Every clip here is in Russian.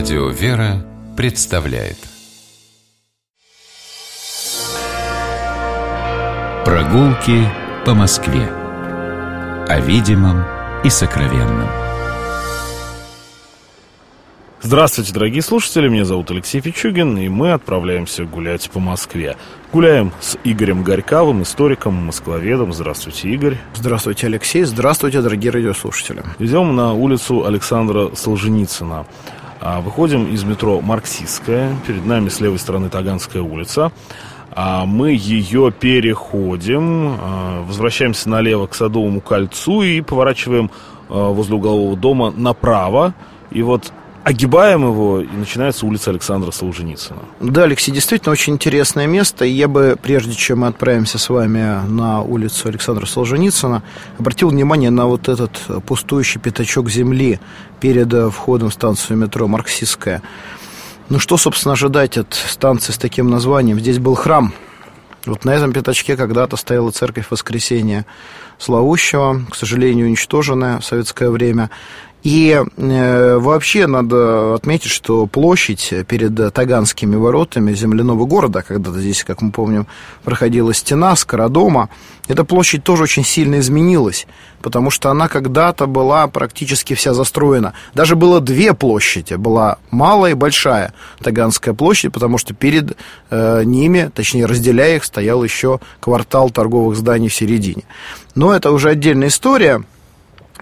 Радио «Вера» представляет Прогулки по Москве О видимом и сокровенном Здравствуйте, дорогие слушатели, меня зовут Алексей Пичугин, и мы отправляемся гулять по Москве. Гуляем с Игорем Горьковым, историком, москвоведом. Здравствуйте, Игорь. Здравствуйте, Алексей. Здравствуйте, дорогие радиослушатели. Идем на улицу Александра Солженицына. А, выходим из метро Марксистская. Перед нами с левой стороны Таганская улица. А, мы ее переходим, а, возвращаемся налево к Садовому кольцу и поворачиваем возле углового дома направо. И вот огибаем его, и начинается улица Александра Солженицына. Да, Алексей, действительно очень интересное место. И я бы, прежде чем мы отправимся с вами на улицу Александра Солженицына, обратил внимание на вот этот пустующий пятачок земли перед входом в станцию метро Марксистская. Ну что, собственно, ожидать от станции с таким названием? Здесь был храм. Вот на этом пятачке когда-то стояла церковь Воскресения Славущего, к сожалению, уничтоженная в советское время. И э, вообще надо отметить, что площадь перед Таганскими воротами земляного города, когда-то здесь, как мы помним, проходила стена Скородома, эта площадь тоже очень сильно изменилась, потому что она когда-то была практически вся застроена. Даже было две площади, была малая и большая Таганская площадь, потому что перед э, ними, точнее разделяя их, стоял еще квартал торговых зданий в середине. Но это уже отдельная история.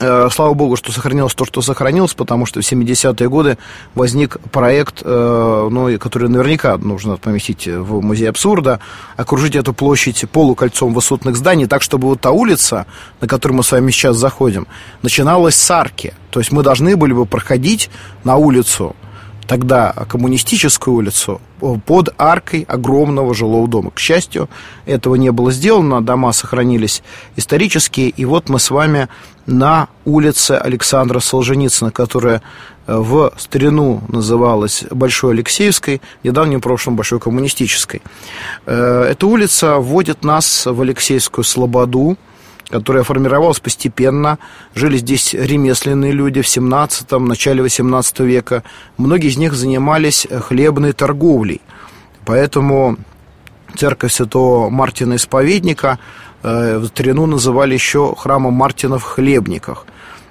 Э, слава богу, что сохранилось то, что сохранилось, потому что в 70-е годы возник проект, э, ну, который наверняка нужно поместить в музей абсурда, окружить эту площадь полукольцом высотных зданий, так, чтобы вот та улица, на которую мы с вами сейчас заходим, начиналась с арки. То есть мы должны были бы проходить на улицу тогда коммунистическую улицу под аркой огромного жилого дома. К счастью, этого не было сделано, дома сохранились исторические, и вот мы с вами на улице Александра Солженицына, которая э, в старину называлась Большой Алексеевской, в недавнем прошлом Большой Коммунистической. Э, эта улица вводит нас в Алексеевскую Слободу, которая формировалась постепенно. Жили здесь ремесленные люди в 17 начале 18 века. Многие из них занимались хлебной торговлей. Поэтому церковь святого Мартина Исповедника э, в старину называли еще храмом Мартина в Хлебниках.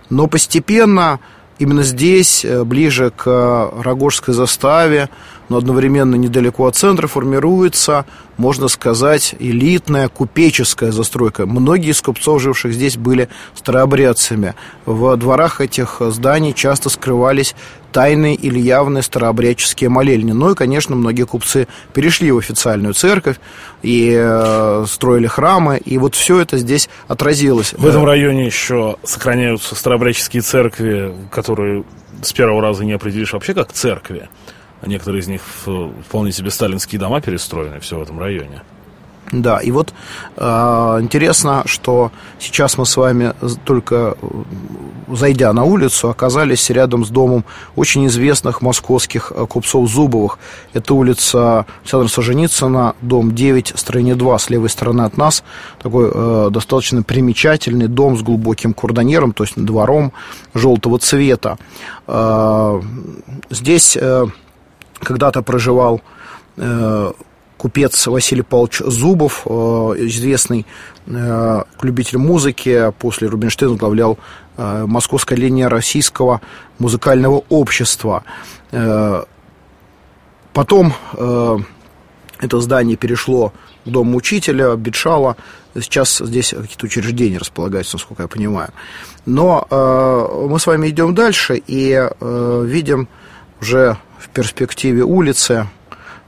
Но постепенно именно здесь, э, ближе к Рогожской заставе, но одновременно недалеко от центра формируется, можно сказать, элитная купеческая застройка. Многие из купцов, живших здесь, были старообрядцами. В дворах этих зданий часто скрывались тайные или явные старообрядческие молельни. Ну и, конечно, многие купцы перешли в официальную церковь и э, строили храмы, и вот все это здесь отразилось. В этом районе еще сохраняются старообрядческие церкви, которые с первого раза не определишь вообще как церкви. А некоторые из них вполне себе сталинские дома перестроены, все в этом районе. Да, и вот э, интересно, что сейчас мы с вами только зайдя на улицу, оказались рядом с домом очень известных московских э, купцов Зубовых. Это улица Александра Соженицына, дом 9, строение 2, с левой стороны от нас. Такой э, достаточно примечательный дом с глубоким курдонером, то есть двором желтого цвета. Э, здесь... Э, когда-то проживал э, купец Василий Павлович Зубов, э, известный э, любитель музыки, после Рубинштейна возглавлял э, московское линия Российского музыкального общества. Э, потом э, это здание перешло к дому учителя Бетшала. Сейчас здесь какие-то учреждения располагаются, насколько я понимаю. Но э, мы с вами идем дальше и э, видим уже в перспективе улицы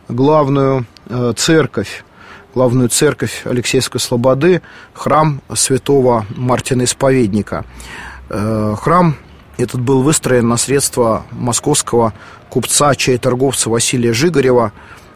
главную э, церковь, главную церковь Алексейской Слободы, храм святого Мартина Исповедника. Э, храм этот был выстроен на средства московского купца, чай торговца Василия Жигарева,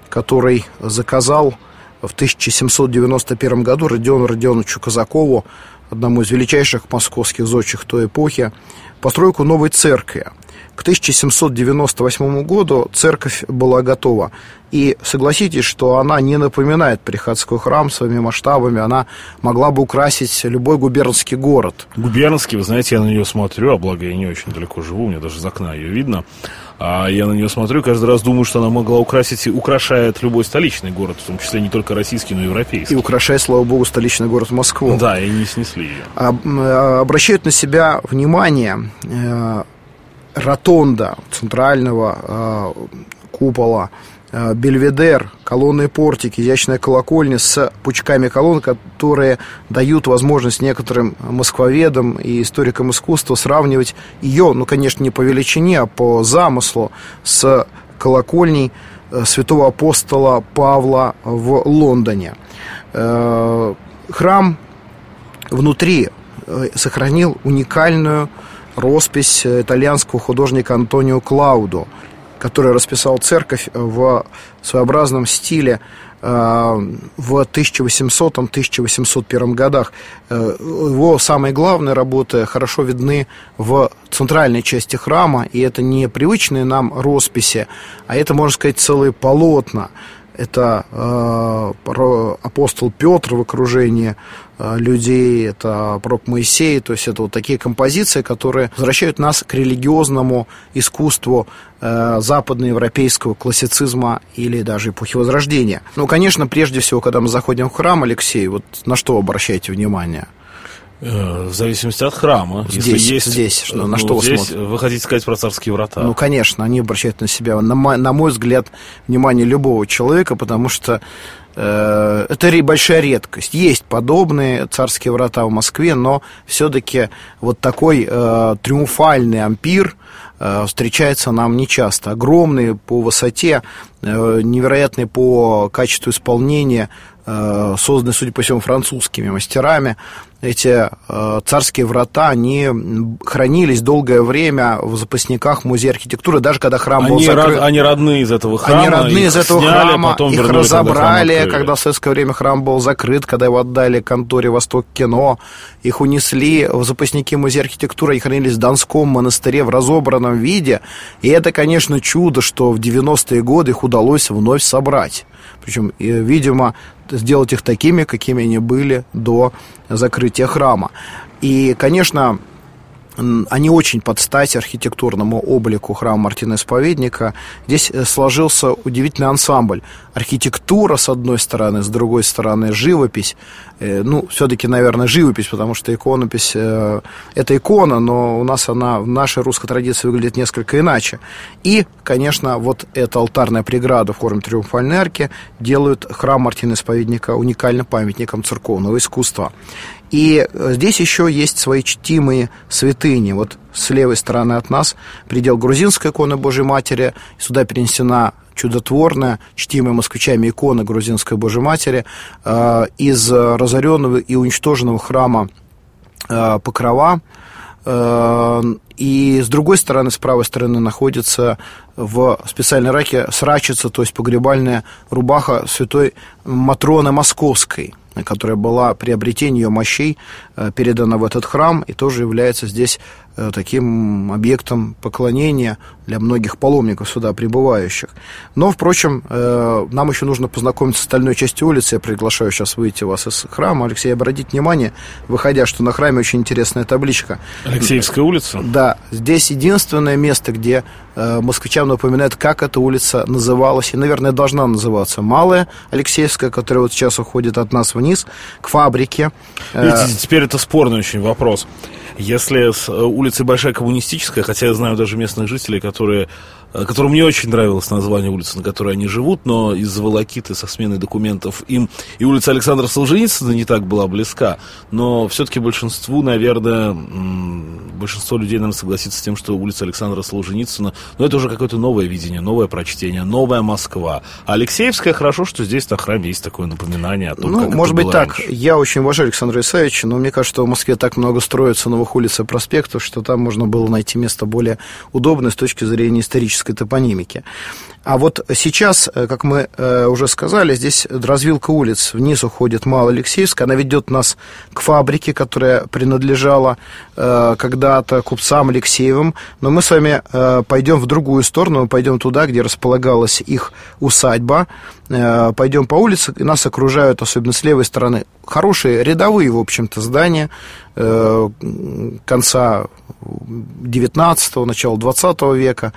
который заказал в 1791 году Родиону Родионовичу Казакову, одному из величайших московских зодчих той эпохи, постройку новой церкви – к 1798 году церковь была готова. И согласитесь, что она не напоминает приходской храм своими масштабами, она могла бы украсить любой губернский город. Губернский, вы знаете, я на нее смотрю, а благо я не очень далеко живу, у меня даже из окна ее видно. А я на нее смотрю каждый раз думаю, что она могла украсить и украшает любой столичный город, в том числе не только российский, но и европейский. И украшает, слава богу, столичный город Москву. Да, и не снесли ее. А, обращают на себя внимание э, ротонда центрального э, купола, э, Бельведер, колонны портики, изящная колокольня с пучками колонн, которые дают возможность некоторым москвоведам и историкам искусства сравнивать ее, ну, конечно, не по величине, а по замыслу с колокольней э, святого апостола Павла в Лондоне. Храм внутри сохранил уникальную роспись итальянского художника Антонио Клаудо, который расписал церковь в своеобразном стиле э, в 1800-1801 годах. Э, его самые главные работы хорошо видны в центральной части храма, и это не привычные нам росписи, а это, можно сказать, целые полотна. Это э, апостол Петр в окружении Э, людей, это пророк Моисей, то есть это вот такие композиции, которые возвращают нас к религиозному искусству э, западноевропейского классицизма или даже эпохи Возрождения. Ну, конечно, прежде всего, когда мы заходим в храм, Алексей, вот на что обращаете внимание? Э, в зависимости от храма. Здесь, Если есть, здесь что, на ну, что здесь вы Вы хотите сказать про царские врата? Ну, конечно, они обращают на себя, на мой, на мой взгляд, внимание любого человека, потому что Э, это большая редкость. Есть подобные царские врата в Москве, но все-таки вот такой э, триумфальный ампир э, встречается нам нечасто. Огромный по высоте, э, невероятный по качеству исполнения, э, созданный, судя по всему, французскими мастерами эти э, царские врата, они хранились долгое время в запасниках музея архитектуры, даже когда храм они был закрыт. Род, они родные из этого храма. Они родные из этого сняли, храма, потом их вернули, разобрали, когда, когда в советское время храм был закрыт, когда его отдали конторе «Восток кино», их унесли в запасники музея архитектуры и хранились в Донском монастыре в разобранном виде. И это, конечно, чудо, что в 90-е годы их удалось вновь собрать. Причем, видимо, сделать их такими, какими они были до закрытия храма. И, конечно, они очень под стать архитектурному облику храма Мартина Исповедника. Здесь э, сложился удивительный ансамбль. Архитектура, с одной стороны, с другой стороны, живопись. Э, ну, все-таки, наверное, живопись, потому что иконопись э, – это икона, но у нас она в нашей русской традиции выглядит несколько иначе. И, конечно, вот эта алтарная преграда в форме триумфальной арки делают храм Мартина Исповедника уникальным памятником церковного искусства. И э, здесь еще есть свои чтимые святыни. Вот с левой стороны от нас предел грузинской иконы Божьей Матери. Сюда перенесена чудотворная, чтимая москвичами икона грузинской Божьей Матери э, из разоренного и уничтоженного храма э, Покрова. И с другой стороны, с правой стороны, находится в специальной раке срачица, то есть погребальная рубаха святой Матроны Московской – которая была приобретение ее мощей э, передана в этот храм и тоже является здесь таким объектом поклонения для многих паломников сюда прибывающих. Но, впрочем, э, нам еще нужно познакомиться с остальной частью улицы. Я приглашаю сейчас выйти вас из храма. Алексей, обратите внимание, выходя, что на храме очень интересная табличка. Алексеевская улица? Да. Здесь единственное место, где москвичам напоминает, как эта улица называлась, и, наверное, должна называться Малая Алексеевская, которая вот сейчас уходит от нас вниз, к фабрике. Видите, теперь это спорный очень вопрос. Если с э, улицы Большая Коммунистическая, хотя я знаю даже местных жителей, которые которому не очень нравилось название улицы, на которой они живут, но из-за волокиты со сменой документов им и улица Александра Солженицына не так была близка. Но все-таки большинству, наверное, большинство людей, наверное, согласится с тем, что улица Александра Солженицына, ну, это уже какое-то новое видение, новое прочтение, новая Москва. А Алексеевская хорошо, что здесь на храме есть такое напоминание о том, ну, как может быть так. Раньше. Я очень уважаю Александра Исаевича, но мне кажется, что в Москве так много строится новых улиц и проспектов, что там можно было найти место более удобное с точки зрения исторической исторической топонимики. А вот сейчас, э, как мы э, уже сказали, здесь развилка улиц. Вниз уходит Малоалексеевская. Она ведет нас к фабрике, которая принадлежала, э, когда когда-то купцам Алексеевым, но мы с вами пойдем в другую сторону, мы пойдем туда, где располагалась их усадьба, пойдем по улице, и нас окружают, особенно с левой стороны, хорошие рядовые, в общем-то, здания э, конца 19-го, начала 20 века.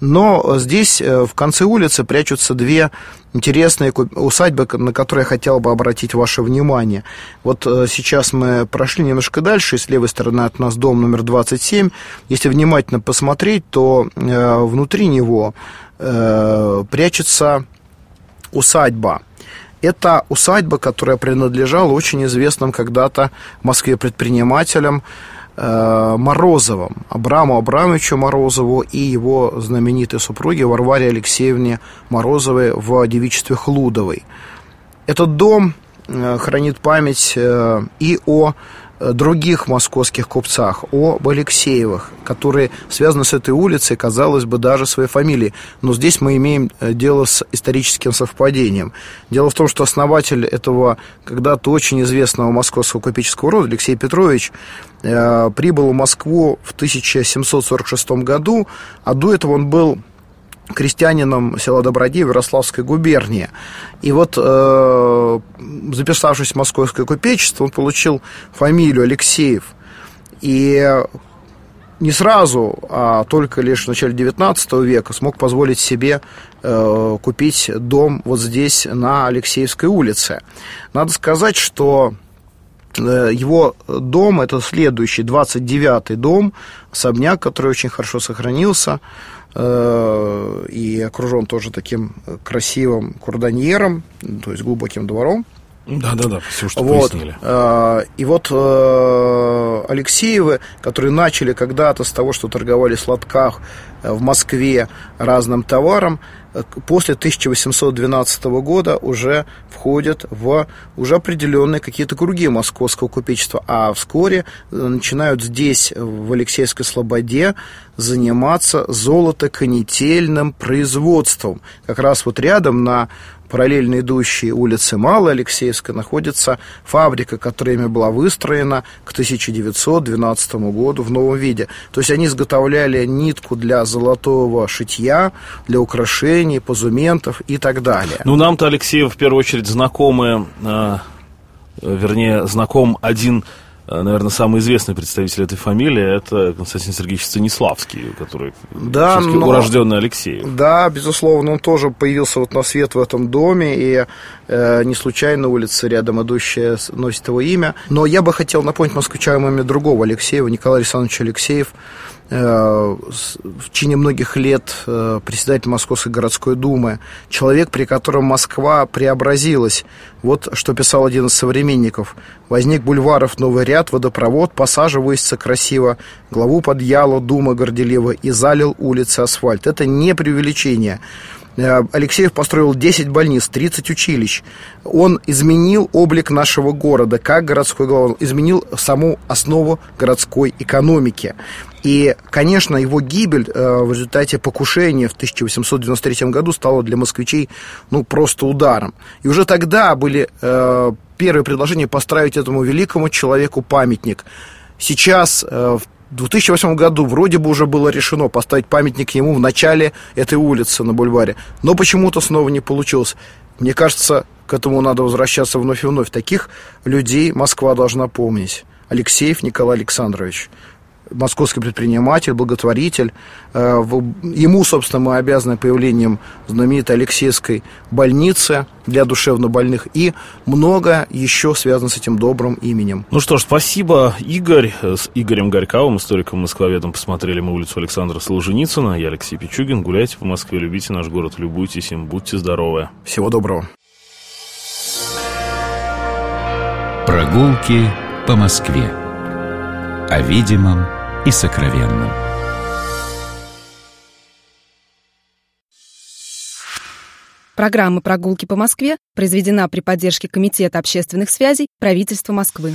Но здесь, э, в конце улицы, прячутся две интересные усадьбы, на которые я хотел бы обратить ваше внимание. Вот э, сейчас мы прошли немножко дальше, и с левой стороны от нас дом номер 27. Если внимательно посмотреть, то э, внутри него прячется усадьба. Это усадьба, которая принадлежала очень известным когда-то в Москве предпринимателям, Э, Морозовым, Абраму Абрамовичу Морозову и его знаменитой супруге Варваре Алексеевне Морозовой в девичестве Хлудовой. Этот дом э, хранит память э, и о других московских купцах, об Алексеевых, которые связаны с этой улицей, казалось бы, даже своей фамилией. Но здесь мы имеем э, дело с историческим совпадением. Дело в том, что основатель этого когда-то очень известного московского купеческого рода, Алексей Петрович, э, прибыл в Москву в 1746 году, а до этого он был крестьянином села Добродеев Ярославской губернии. И вот, э, записавшись в московское купечество, он получил фамилию Алексеев. И не сразу, а только лишь в начале XIX века смог позволить себе э, купить дом вот здесь, на Алексеевской улице. Надо сказать, что э, его дом, это следующий, 29-й дом, особняк, который очень хорошо сохранился, и окружен тоже таким красивым курданьером, то есть глубоким двором. Да, да, да, все, что вот. пояснили. Э, и вот э, Алексеевы, которые начали когда-то с того, что торговали в сладках в Москве разным товаром, после 1812 года уже входят в уже определенные какие-то круги московского купечества, а вскоре начинают здесь, в Алексейской Слободе, заниматься золотоконетельным производством. Как раз вот рядом на параллельно идущей улице Малой Алексеевской находится фабрика, которая была выстроена к 1912 году в новом виде. То есть они изготовляли нитку для золотого шитья, для украшений, позументов и так далее. Ну, нам-то, Алексеев, в первую очередь знакомы, э, вернее, знаком один Э, наверное, самый известный представитель этой фамилии это Константин Сергеевич Станиславский, который да, но, урожденный Алексей. Да, безусловно, он тоже появился вот на свет в этом доме, и э, не случайно улица рядом идущая носит его имя. Но я бы хотел напомнить москвичам имя другого Алексеева, Николая Александровича Алексеев, Э, в течение многих лет э, председатель Московской городской думы, человек, при котором Москва преобразилась. Вот что писал один из современников. Возник бульваров новый ряд, водопровод, пассажи высится красиво, главу подъяла дума горделиво и залил улицы асфальт. Это не преувеличение. Э, Алексеев построил 10 больниц, 30 училищ. Он изменил облик нашего города как городской глава, изменил саму основу городской экономики. И, конечно, его гибель э, в результате покушения в 1893 году стала для москвичей ну, просто ударом. И уже тогда были э, первые предложения построить этому великому человеку памятник. Сейчас, э, в 2008 году, вроде бы уже было решено поставить памятник ему в начале этой улицы на бульваре, но почему-то снова не получилось. Мне кажется, к этому надо возвращаться вновь и вновь. Таких людей Москва должна помнить. Алексеев Николай Александрович московский предприниматель, благотворитель. Э, ему, собственно, мы обязаны появлением знаменитой Алексеевской больницы для душевнобольных и много еще связано с этим добрым именем. Ну что ж, спасибо, Игорь. С Игорем Горьковым, историком москвоведом, посмотрели мы улицу Александра Солженицына. Я Алексей Пичугин. Гуляйте по Москве, любите наш город, любуйтесь им, будьте здоровы. Всего доброго. Прогулки по Москве. О видимом и сокровенным. Программа «Прогулки по Москве» произведена при поддержке Комитета общественных связей правительства Москвы.